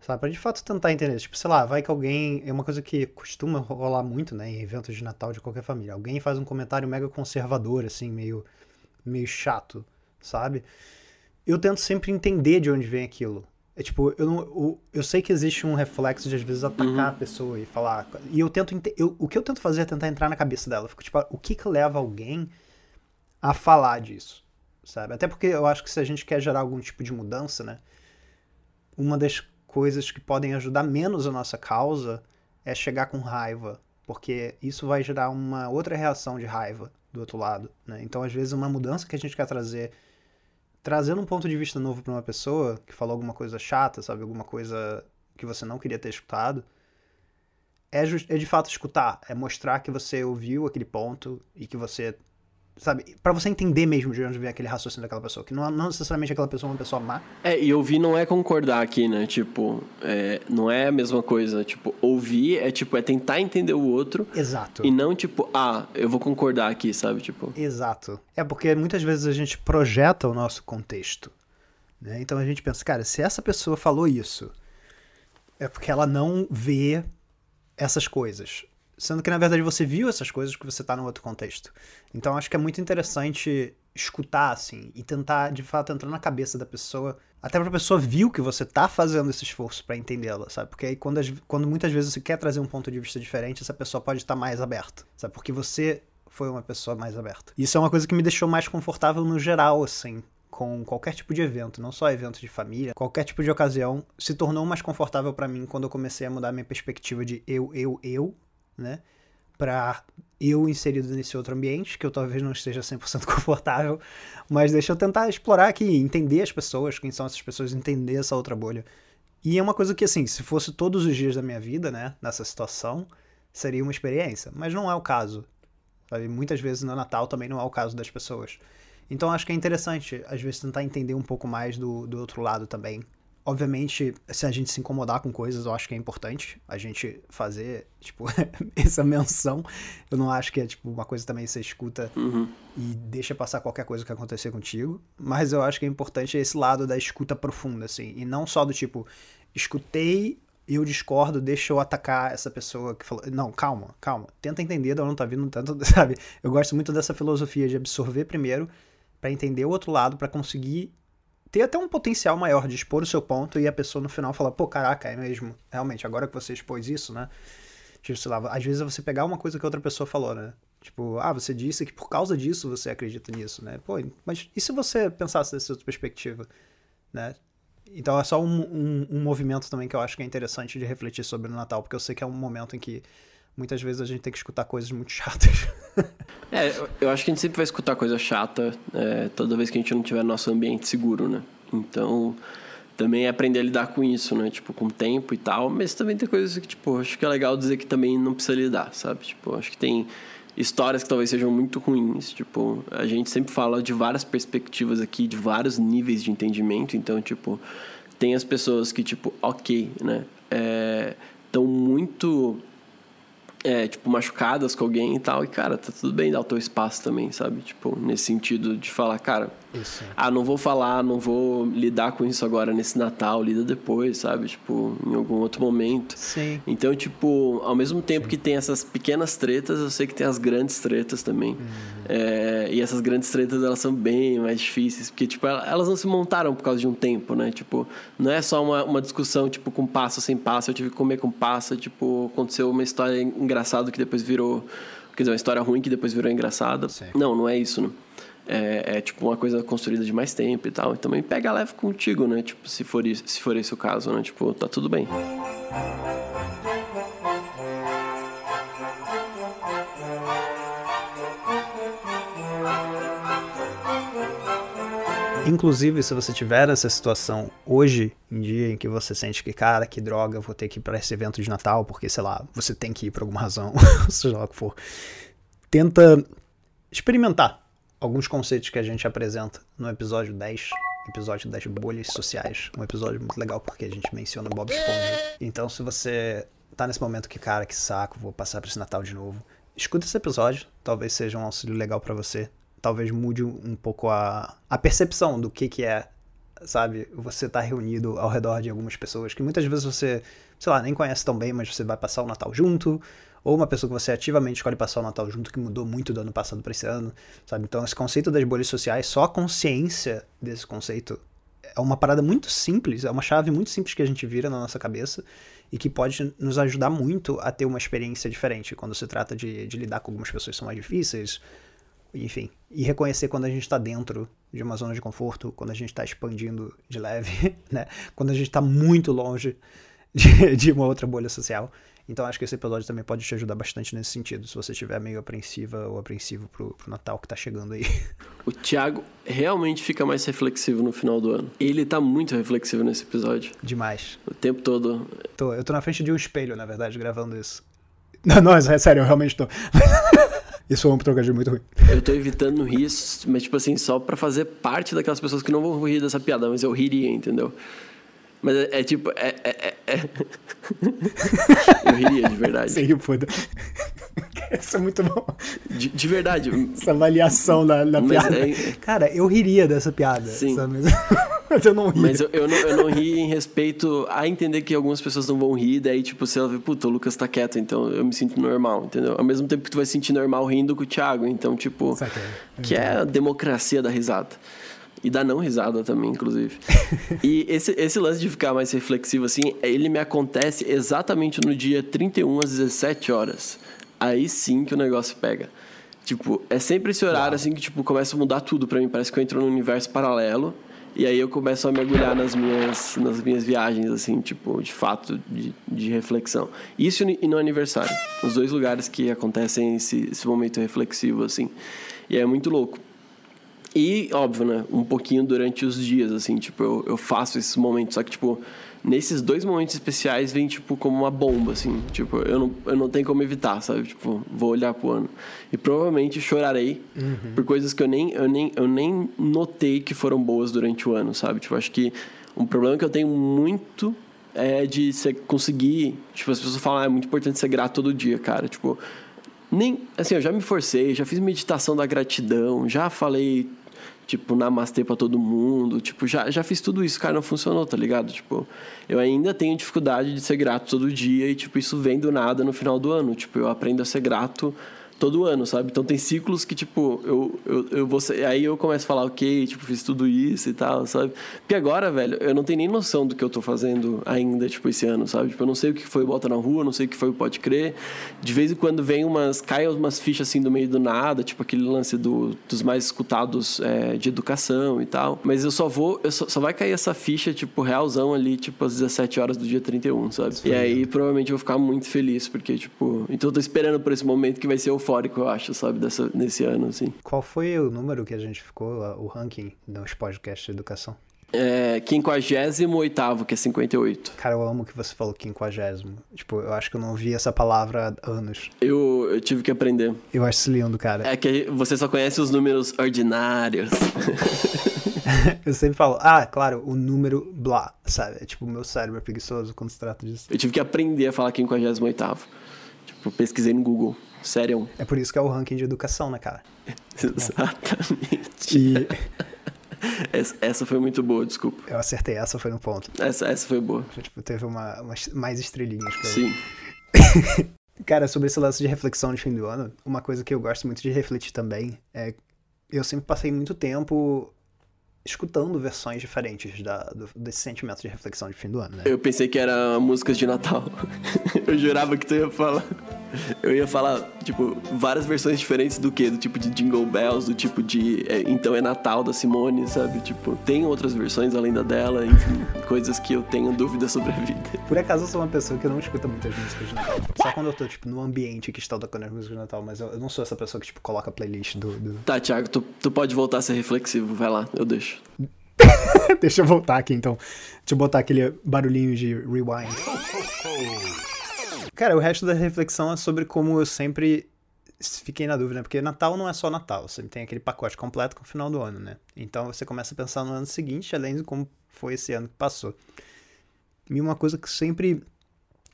Speaker 3: sabe, para de fato tentar entender, tipo, sei lá, vai que alguém, é uma coisa que costuma rolar muito, né, em eventos de Natal de qualquer família. Alguém faz um comentário mega conservador assim, meio meio chato, sabe? Eu tento sempre entender de onde vem aquilo. É tipo, eu, não, eu, eu sei que existe um reflexo de às vezes atacar uhum. a pessoa e falar. E eu tento. Eu, o que eu tento fazer é tentar entrar na cabeça dela. Eu fico tipo, o que que leva alguém a falar disso, sabe? Até porque eu acho que se a gente quer gerar algum tipo de mudança, né? Uma das coisas que podem ajudar menos a nossa causa é chegar com raiva, porque isso vai gerar uma outra reação de raiva do outro lado, né? Então, às vezes, uma mudança que a gente quer trazer, trazendo um ponto de vista novo para uma pessoa que falou alguma coisa chata, sabe? Alguma coisa que você não queria ter escutado, é, é de fato escutar, é mostrar que você ouviu aquele ponto e que você sabe? Para você entender mesmo de onde vem aquele raciocínio daquela pessoa, que não, não necessariamente aquela pessoa é uma pessoa má.
Speaker 1: É, e ouvir não é concordar aqui, né? Tipo, é, não é a mesma coisa. Tipo, ouvir é tipo, é tentar entender o outro.
Speaker 3: Exato.
Speaker 1: E não tipo, ah, eu vou concordar aqui, sabe? Tipo.
Speaker 3: Exato. É porque muitas vezes a gente projeta o nosso contexto. Né? Então a gente pensa, cara, se essa pessoa falou isso, é porque ela não vê essas coisas. Sendo que, na verdade, você viu essas coisas que você está num outro contexto. Então, acho que é muito interessante escutar, assim, e tentar, de fato, entrar na cabeça da pessoa. Até pra pessoa viu que você tá fazendo esse esforço para entendê-la, sabe? Porque aí, quando, quando muitas vezes você quer trazer um ponto de vista diferente, essa pessoa pode estar mais aberta, sabe? Porque você foi uma pessoa mais aberta. Isso é uma coisa que me deixou mais confortável no geral, assim, com qualquer tipo de evento, não só evento de família, qualquer tipo de ocasião, se tornou mais confortável para mim quando eu comecei a mudar minha perspectiva de eu, eu, eu né? Para eu inserido nesse outro ambiente, que eu talvez não esteja 100% confortável, mas deixa eu tentar explorar aqui, entender as pessoas, quem são essas pessoas, entender essa outra bolha. E é uma coisa que, assim, se fosse todos os dias da minha vida, né, nessa situação, seria uma experiência, mas não é o caso. Sabe? Muitas vezes no Natal também não é o caso das pessoas. Então acho que é interessante, às vezes, tentar entender um pouco mais do, do outro lado também, Obviamente, se a gente se incomodar com coisas, eu acho que é importante a gente fazer, tipo, essa menção. Eu não acho que é, tipo, uma coisa também que você escuta
Speaker 1: uhum.
Speaker 3: e deixa passar qualquer coisa que acontecer contigo. Mas eu acho que é importante esse lado da escuta profunda, assim. E não só do tipo, escutei eu discordo, deixa eu atacar essa pessoa que falou. Não, calma, calma. Tenta entender de onde tá vindo tanto, sabe? Eu gosto muito dessa filosofia de absorver primeiro para entender o outro lado, para conseguir ter até um potencial maior de expor o seu ponto e a pessoa no final falar, pô, caraca, é mesmo. Realmente, agora que você expôs isso, né? Tipo, sei lá, às vezes é você pegar uma coisa que outra pessoa falou, né? Tipo, ah, você disse que por causa disso você acredita nisso, né? Pô, mas e se você pensasse dessa outra perspectiva, né? Então é só um, um, um, movimento também que eu acho que é interessante de refletir sobre o Natal, porque eu sei que é um momento em que muitas vezes a gente tem que escutar coisas muito chatas.
Speaker 1: é, eu acho que a gente sempre vai escutar coisa chata é, toda vez que a gente não tiver nosso ambiente seguro, né? Então, também é aprender a lidar com isso, né? Tipo, com tempo e tal, mas também tem coisas que, tipo, acho que é legal dizer que também não precisa lidar, sabe? Tipo, acho que tem histórias que talvez sejam muito ruins. Tipo, a gente sempre fala de várias perspectivas aqui, de vários níveis de entendimento. Então, tipo, tem as pessoas que, tipo, ok, né? Estão é, muito é, tipo, machucadas com alguém e tal. E, cara, tá tudo bem dar o teu espaço também, sabe? Tipo, nesse sentido de falar, cara, isso. ah, não vou falar, não vou lidar com isso agora nesse Natal, lida depois, sabe? Tipo, em algum outro momento.
Speaker 3: Sim.
Speaker 1: Então, tipo, ao mesmo tempo Sim. que tem essas pequenas tretas, eu sei que tem as grandes tretas também. Uhum. É, e essas grandes tretas, elas são bem mais difíceis, porque, tipo, elas não se montaram por causa de um tempo, né? Tipo, não é só uma, uma discussão, tipo, com passo sem passo, eu tive que comer com passo, tipo, aconteceu uma história engraçada que depois virou... Quer dizer, uma história ruim que depois virou engraçada. Sim. Não, não é isso, né? É, é, tipo uma coisa construída de mais tempo e tal. E também pega leve contigo, né? Tipo, se for, se for esse o caso, né? Tipo, tá tudo bem.
Speaker 3: Inclusive, se você tiver essa situação hoje em dia em que você sente que, cara, que droga, vou ter que ir para esse evento de Natal, porque, sei lá, você tem que ir por alguma razão, seja lá o que for. Tenta experimentar alguns conceitos que a gente apresenta no episódio 10, episódio das bolhas sociais. Um episódio muito legal porque a gente menciona Bob Esponja. Então, se você tá nesse momento que, cara, que saco, vou passar para esse Natal de novo, escuta esse episódio, talvez seja um auxílio legal para você. Talvez mude um pouco a, a percepção do que, que é, sabe, você tá reunido ao redor de algumas pessoas que muitas vezes você, sei lá, nem conhece tão bem, mas você vai passar o Natal junto, ou uma pessoa que você ativamente escolhe passar o Natal junto, que mudou muito do ano passado para esse ano, sabe? Então, esse conceito das bolhas sociais, só a consciência desse conceito é uma parada muito simples, é uma chave muito simples que a gente vira na nossa cabeça e que pode nos ajudar muito a ter uma experiência diferente quando se trata de, de lidar com algumas pessoas que são mais difíceis, enfim, e reconhecer quando a gente está dentro de uma zona de conforto, quando a gente está expandindo de leve, né? Quando a gente está muito longe de, de uma outra bolha social. Então acho que esse episódio também pode te ajudar bastante nesse sentido, se você estiver meio apreensiva ou apreensivo pro, pro Natal que tá chegando aí.
Speaker 1: O Thiago realmente fica mais reflexivo no final do ano. Ele tá muito reflexivo nesse episódio.
Speaker 3: Demais.
Speaker 1: O tempo todo.
Speaker 3: Tô, eu tô na frente de um espelho, na verdade, gravando isso. Não, não, é sério, eu realmente tô. Isso é um trocadilho muito ruim.
Speaker 1: Eu tô evitando rir, mas tipo assim, só para fazer parte daquelas pessoas que não vão rir dessa piada, mas eu riria, entendeu? Mas é, é tipo. É, é, é, é. eu riria, de verdade.
Speaker 3: Sim, foda. Isso é muito bom.
Speaker 1: De, de verdade.
Speaker 3: Essa avaliação da, da piada. É... Cara, eu riria dessa piada.
Speaker 1: Sim.
Speaker 3: Mas eu não ri.
Speaker 1: Mas eu, eu, não, eu não ri em respeito a entender que algumas pessoas não vão rir, daí, tipo, você vai ver, puta, o Lucas tá quieto, então eu me sinto normal, entendeu? Ao mesmo tempo que tu vai se sentir normal rindo com o Thiago, então, tipo. Que é a democracia da risada. E da não risada também, inclusive. e esse, esse lance de ficar mais reflexivo, assim, ele me acontece exatamente no dia 31 às 17 horas. Aí sim que o negócio pega. Tipo, é sempre esse horário, assim, que, tipo, começa a mudar tudo para mim. Parece que eu entro num universo paralelo. E aí eu começo a mergulhar nas minhas, nas minhas viagens, assim, tipo, de fato, de, de reflexão. Isso e no aniversário. Os dois lugares que acontecem esse, esse momento reflexivo, assim. E é muito louco. E, óbvio, né? Um pouquinho durante os dias, assim, tipo, eu, eu faço esses momentos. Só que, tipo, nesses dois momentos especiais vem, tipo, como uma bomba, assim. Tipo, eu não, eu não tenho como evitar, sabe? Tipo, vou olhar pro ano. E provavelmente chorarei uhum. por coisas que eu nem, eu, nem, eu nem notei que foram boas durante o ano, sabe? Tipo, acho que um problema que eu tenho muito é de você conseguir... Tipo, as pessoas falam, ah, é muito importante ser grato todo dia, cara. Tipo, nem... Assim, eu já me forcei, já fiz meditação da gratidão, já falei tipo, namastê pra todo mundo. Tipo, já, já fiz tudo isso, cara, não funcionou, tá ligado? Tipo, eu ainda tenho dificuldade de ser grato todo dia e, tipo, isso vem do nada no final do ano. Tipo, eu aprendo a ser grato todo ano, sabe? Então tem ciclos que, tipo, eu, eu, eu vou aí eu começo a falar, ok, tipo, fiz tudo isso e tal, sabe? Porque agora, velho, eu não tenho nem noção do que eu tô fazendo ainda, tipo, esse ano, sabe? Tipo, eu não sei o que foi o Bota na Rua, não sei o que foi o Pode Crer. De vez em quando vem umas, cai umas fichas assim do meio do nada, tipo aquele lance do, dos mais escutados é, de educação e tal. Mas eu só vou, eu só, só vai cair essa ficha, tipo, realzão ali, tipo, às 17 horas do dia 31, sabe? E aí, provavelmente, eu vou ficar muito feliz, porque, tipo, então eu tô esperando por esse momento que vai ser eufórico, eu acho, sabe? Dessa, nesse ano, assim.
Speaker 3: Qual foi o número que a gente ficou, o ranking dos podcasts de educação?
Speaker 1: É, 58 que é 58.
Speaker 3: Cara, eu amo que você falou quinquagésimo. Tipo, eu acho que eu não vi essa palavra há anos.
Speaker 1: Eu, eu tive que aprender.
Speaker 3: Eu acho isso lindo, cara.
Speaker 1: É que você só conhece os números ordinários.
Speaker 3: Eu sempre falo, ah, claro, o número blá, sabe? É tipo, o meu cérebro é preguiçoso quando se trata disso.
Speaker 1: Eu tive que aprender a falar 58 Tipo, pesquisei no Google. Sério.
Speaker 3: É por isso que é o ranking de educação, né, cara?
Speaker 1: Exatamente.
Speaker 3: E
Speaker 1: Essa, essa foi muito boa, desculpa.
Speaker 3: eu acertei, essa foi no ponto.
Speaker 1: Essa, essa foi boa.
Speaker 3: Tipo, teve uma, umas mais estrelinhas. Cara.
Speaker 1: Sim.
Speaker 3: Cara, sobre esse lance de reflexão de fim do ano, uma coisa que eu gosto muito de refletir também é. Eu sempre passei muito tempo escutando versões diferentes da, do- desse sentimento de reflexão de fim do ano, né?
Speaker 1: Eu pensei que era músicas de Natal. Eu jurava que tu ia falar. Eu ia falar, tipo, várias versões diferentes do que? Do tipo de Jingle Bells, do tipo de é, Então é Natal da Simone, sabe? Tipo, tem outras versões além da dela, enfim, coisas que eu tenho dúvidas sobre a vida.
Speaker 3: Por acaso eu sou uma pessoa que não escuta muitas músicas de Natal. Só quando eu tô, tipo, no ambiente que estão tocando as músicas de Natal, mas eu, eu não sou essa pessoa que, tipo, coloca a playlist do. do-
Speaker 1: Tá, Thiago, tu, tu pode voltar a ser reflexivo, vai lá, eu deixo.
Speaker 3: Deixa eu voltar aqui então. Deixa eu botar aquele barulhinho de rewind. Cara, o resto da reflexão é sobre como eu sempre fiquei na dúvida, né? Porque Natal não é só Natal, você tem aquele pacote completo com o final do ano, né? Então você começa a pensar no ano seguinte, além de como foi esse ano que passou. E uma coisa que sempre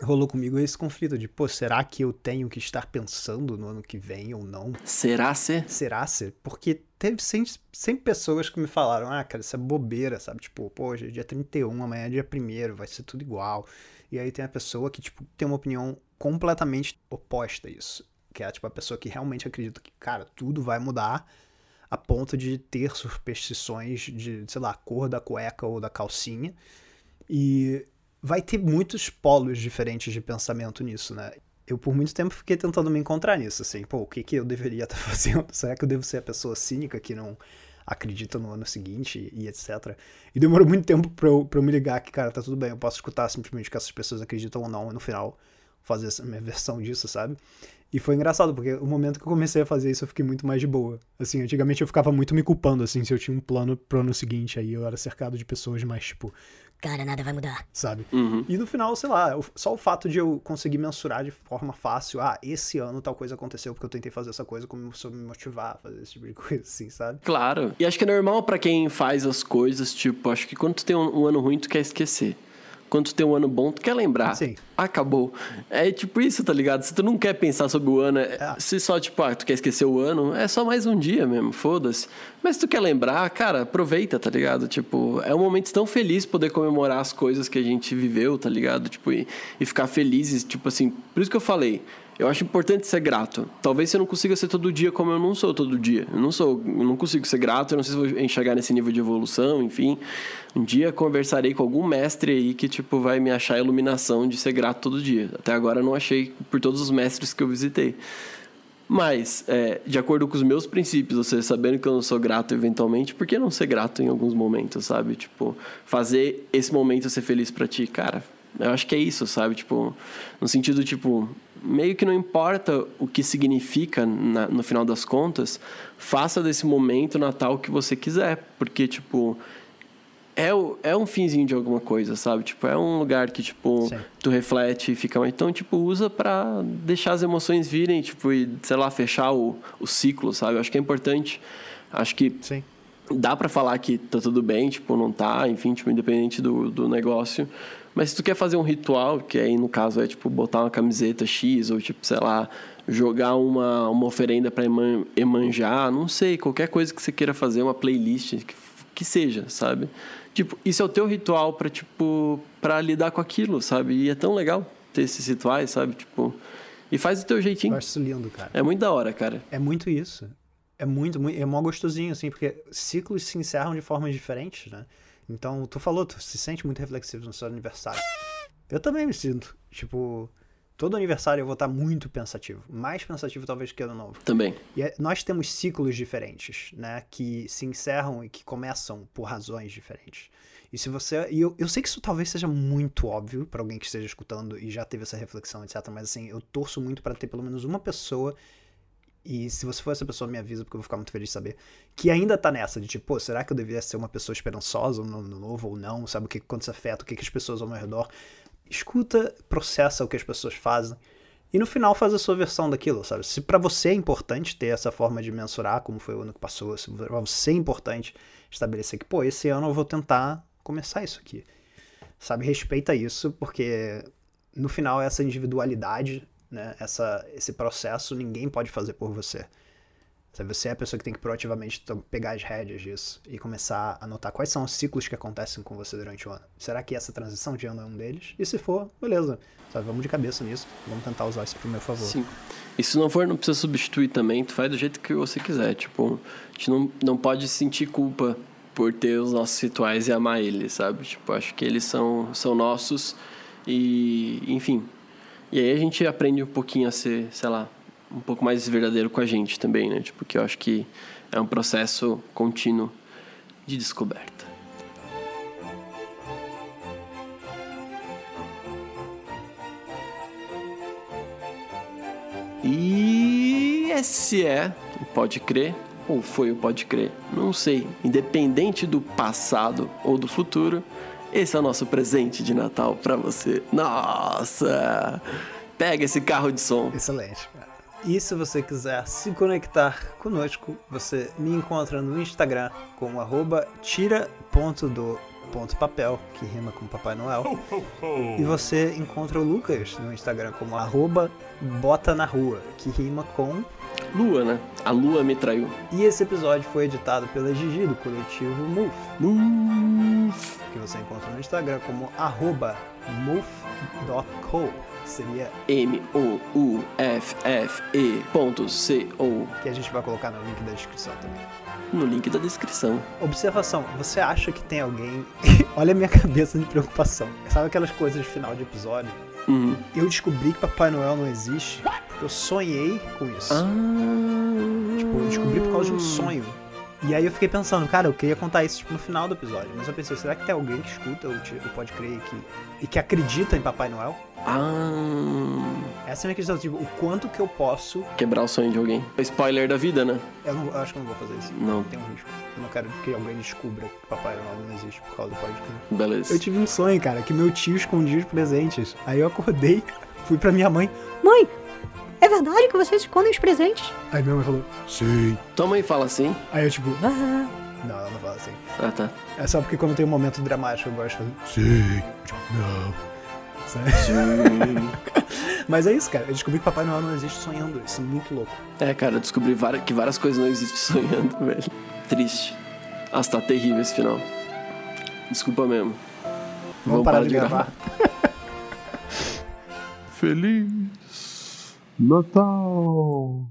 Speaker 3: rolou comigo é esse conflito de, pô, será que eu tenho que estar pensando no ano que vem ou não?
Speaker 1: Será ser?
Speaker 3: Será ser? Porque teve sempre, sempre pessoas que me falaram, ah, cara, isso é bobeira, sabe? Tipo, pô, hoje é dia 31, amanhã é dia 1 vai ser tudo igual. E aí tem a pessoa que, tipo, tem uma opinião completamente oposta a isso. Que é, tipo, a pessoa que realmente acredita que, cara, tudo vai mudar a ponto de ter superstições de, sei lá, cor da cueca ou da calcinha. E vai ter muitos polos diferentes de pensamento nisso, né? Eu por muito tempo fiquei tentando me encontrar nisso, assim, pô, o que que eu deveria estar fazendo? Será que eu devo ser a pessoa cínica que não acredita no ano seguinte e etc. E demorou muito tempo pra eu, pra eu me ligar que, cara, tá tudo bem, eu posso escutar simplesmente que essas pessoas acreditam ou não e no final fazer essa minha versão disso, sabe? E foi engraçado, porque o momento que eu comecei a fazer isso eu fiquei muito mais de boa. Assim, antigamente eu ficava muito me culpando, assim, se eu tinha um plano pro ano seguinte, aí eu era cercado de pessoas mais, tipo,
Speaker 5: Cara, nada vai mudar.
Speaker 3: sabe?
Speaker 1: Uhum.
Speaker 3: E no final, sei lá, só o fato de eu conseguir mensurar de forma fácil, ah, esse ano tal coisa aconteceu porque eu tentei fazer essa coisa, começou a me motivar a fazer esse tipo de coisa, assim, sabe?
Speaker 1: Claro. E acho que é normal pra quem faz as coisas, tipo, acho que quando tu tem um, um ano ruim, tu quer esquecer. Quando tu tem um ano bom, tu quer lembrar.
Speaker 3: Sim.
Speaker 1: Acabou. É tipo isso, tá ligado? Se tu não quer pensar sobre o ano, é-
Speaker 3: É.
Speaker 1: se só, tipo, ah, tu quer esquecer o ano, é só mais um dia mesmo, foda-se. Mas se tu quer lembrar, cara, aproveita, tá ligado? Tipo, é um momento tão feliz poder comemorar as coisas que a gente viveu, tá ligado? Tipo, e, e ficar felizes, tipo assim, por isso que eu falei. Eu acho importante ser grato. Talvez você não consiga ser todo dia como eu não sou todo dia. Eu não sou, eu não consigo ser grato, eu não sei se vou enxergar nesse nível de evolução, enfim. Um dia conversarei com algum mestre aí que tipo vai me achar a iluminação de ser grato todo dia. Até agora eu não achei por todos os mestres que eu visitei. Mas, é, de acordo com os meus princípios, ou seja, sabendo que eu não sou grato eventualmente, por que não ser grato em alguns momentos, sabe? Tipo, fazer esse momento ser feliz pra ti, cara. Eu acho que é isso, sabe? Tipo, no sentido, tipo, meio que não importa o que significa na- no final das contas, faça desse momento Natal o que você quiser. Porque, tipo, é, o- é um finzinho de alguma coisa, sabe? Tipo, é um lugar que, tipo,
Speaker 3: Sim.
Speaker 1: tu reflete e fica... Então, tipo, usa pra deixar as emoções virem, tipo, e, sei lá, fechar o, o ciclo, sabe? Eu acho que é importante. Acho que
Speaker 3: Sim.
Speaker 1: dá pra falar que tá tudo bem, tipo, não tá, enfim, tipo, independente do, do negócio. Mas se tu quer fazer um ritual, que aí no caso é tipo botar uma camiseta X ou tipo, sei lá, jogar uma, uma oferenda pra Eman- Emanjá, não sei, qualquer coisa que você queira fazer, uma playlist, que, que seja, sabe? Tipo, isso é o teu ritual pra, tipo, pra lidar com aquilo, sabe? E é tão legal ter esses rituais, sabe? Tipo, e faz do teu
Speaker 3: Eu
Speaker 1: jeitinho.
Speaker 3: acho isso lindo, cara.
Speaker 1: É muito da hora, cara.
Speaker 3: É muito isso. É muito, muito é mó gostosinho, assim, porque ciclos se encerram de formas diferentes, né? Então, tu falou, tu se sente muito reflexivo no seu aniversário. Eu também me sinto. Tipo, todo aniversário eu vou estar muito pensativo. Mais pensativo, talvez, que ano novo.
Speaker 1: Também.
Speaker 3: E é- nós temos ciclos diferentes, né? Que se encerram e que começam por razões diferentes. E se você. E eu, eu sei que isso talvez seja muito óbvio pra alguém que esteja escutando e já teve essa reflexão, etc. Mas assim, eu torço muito pra ter pelo menos uma pessoa. E se você for essa pessoa, me avisa, porque eu vou ficar muito feliz de saber. Que ainda tá nessa, de tipo, pô, será que eu devia ser uma pessoa esperançosa no ano novo ou não? Sabe o que quando isso afeta, o que, que as pessoas ao meu redor. Escuta, processa o que as pessoas fazem. E no final faz a sua versão daquilo, sabe? Se pra você é importante ter essa forma de mensurar como foi o ano que passou, se pra você é importante estabelecer que, pô, esse ano eu vou tentar começar isso aqui. Sabe? Respeita isso, porque no final essa individualidade, né, essa, esse processo ninguém pode fazer por você. Você é a pessoa que tem que proativamente pegar as rédeas disso e começar a notar quais são os ciclos que acontecem com você durante o ano. Será que essa transição de ano é um deles? E se for, beleza. Sabe? Vamos de cabeça nisso. Vamos tentar usar isso pro meu favor.
Speaker 1: Sim. E se não for, não precisa substituir também, tu faz do jeito que você quiser. Tipo, a gente não, não pode sentir culpa por ter os nossos rituais e amar eles, sabe? Tipo, acho que eles são, são nossos e, enfim. E aí a gente aprende um pouquinho a ser, sei lá, um pouco mais verdadeiro com a gente também, né? Tipo, que eu acho que é um processo contínuo de descoberta. E esse é o Pode Crer, ou foi o Pode Crer, não sei. Independente do passado ou do futuro, esse é o nosso presente de Natal pra você. Nossa! Pega esse carro de som.
Speaker 3: Excelente, cara. E se você quiser se conectar conosco, você me encontra no Instagram com arroba tira.do.papel, que rima com Papai Noel. E você encontra o Lucas no Instagram como arroba bota na rua, que rima com...
Speaker 1: Lua, né? A lua me traiu.
Speaker 3: E esse episódio foi editado pela Gigi, do coletivo Move, Que você encontra no Instagram como arroba seria
Speaker 1: M-O-U-F-F-E ponto C-O
Speaker 3: que a gente vai colocar no link da descrição também.
Speaker 1: no link da descrição.
Speaker 3: Observação, você acha que tem alguém. Olha a minha cabeça de preocupação. Sabe aquelas coisas de final de episódio?
Speaker 1: Uhum.
Speaker 3: Eu descobri que Papai Noel não existe. Eu sonhei com isso.
Speaker 1: Ah.
Speaker 3: Tipo, eu descobri por causa de um sonho. E aí eu fiquei pensando, cara, eu queria contar isso tipo, no final do episódio. Mas eu pensei, será que tem alguém que escuta o, Pode Crer e que, e que acredita em Papai Noel?
Speaker 1: Ah.
Speaker 3: Essa é a minha questão, tipo, o quanto que eu posso.
Speaker 1: Quebrar o sonho de alguém. Spoiler da vida, né?
Speaker 3: Eu, não- eu acho que eu não vou fazer isso.
Speaker 1: Não.
Speaker 3: Tem um risco. Eu não quero que alguém descubra que Papai Noel não existe por causa do Pode Crer.
Speaker 1: Beleza.
Speaker 3: Eu tive um sonho, cara, que meu tio escondia os presentes. Aí eu acordei, fui pra minha mãe.
Speaker 5: Mãe, é verdade que vocês escondem os presentes?
Speaker 3: Aí minha mãe falou, sim.
Speaker 1: Tua mãe fala assim?
Speaker 3: Aí eu tipo,
Speaker 5: Ah,
Speaker 3: não, ela não fala assim.
Speaker 1: Ah, tá.
Speaker 3: É só porque quando tem um momento dramático eu gosto de fazer, sim. Tipo, não. Sabe? Mas é isso, cara. Eu descobri que Papai Noel não existe sonhando. Isso é muito louco.
Speaker 1: É, cara, eu descobri várias- que várias coisas não existem sonhando, velho. Triste. Nossa, tá terrível esse final. Desculpa mesmo.
Speaker 3: Vamos parar de gravar.
Speaker 2: Feliz Natal!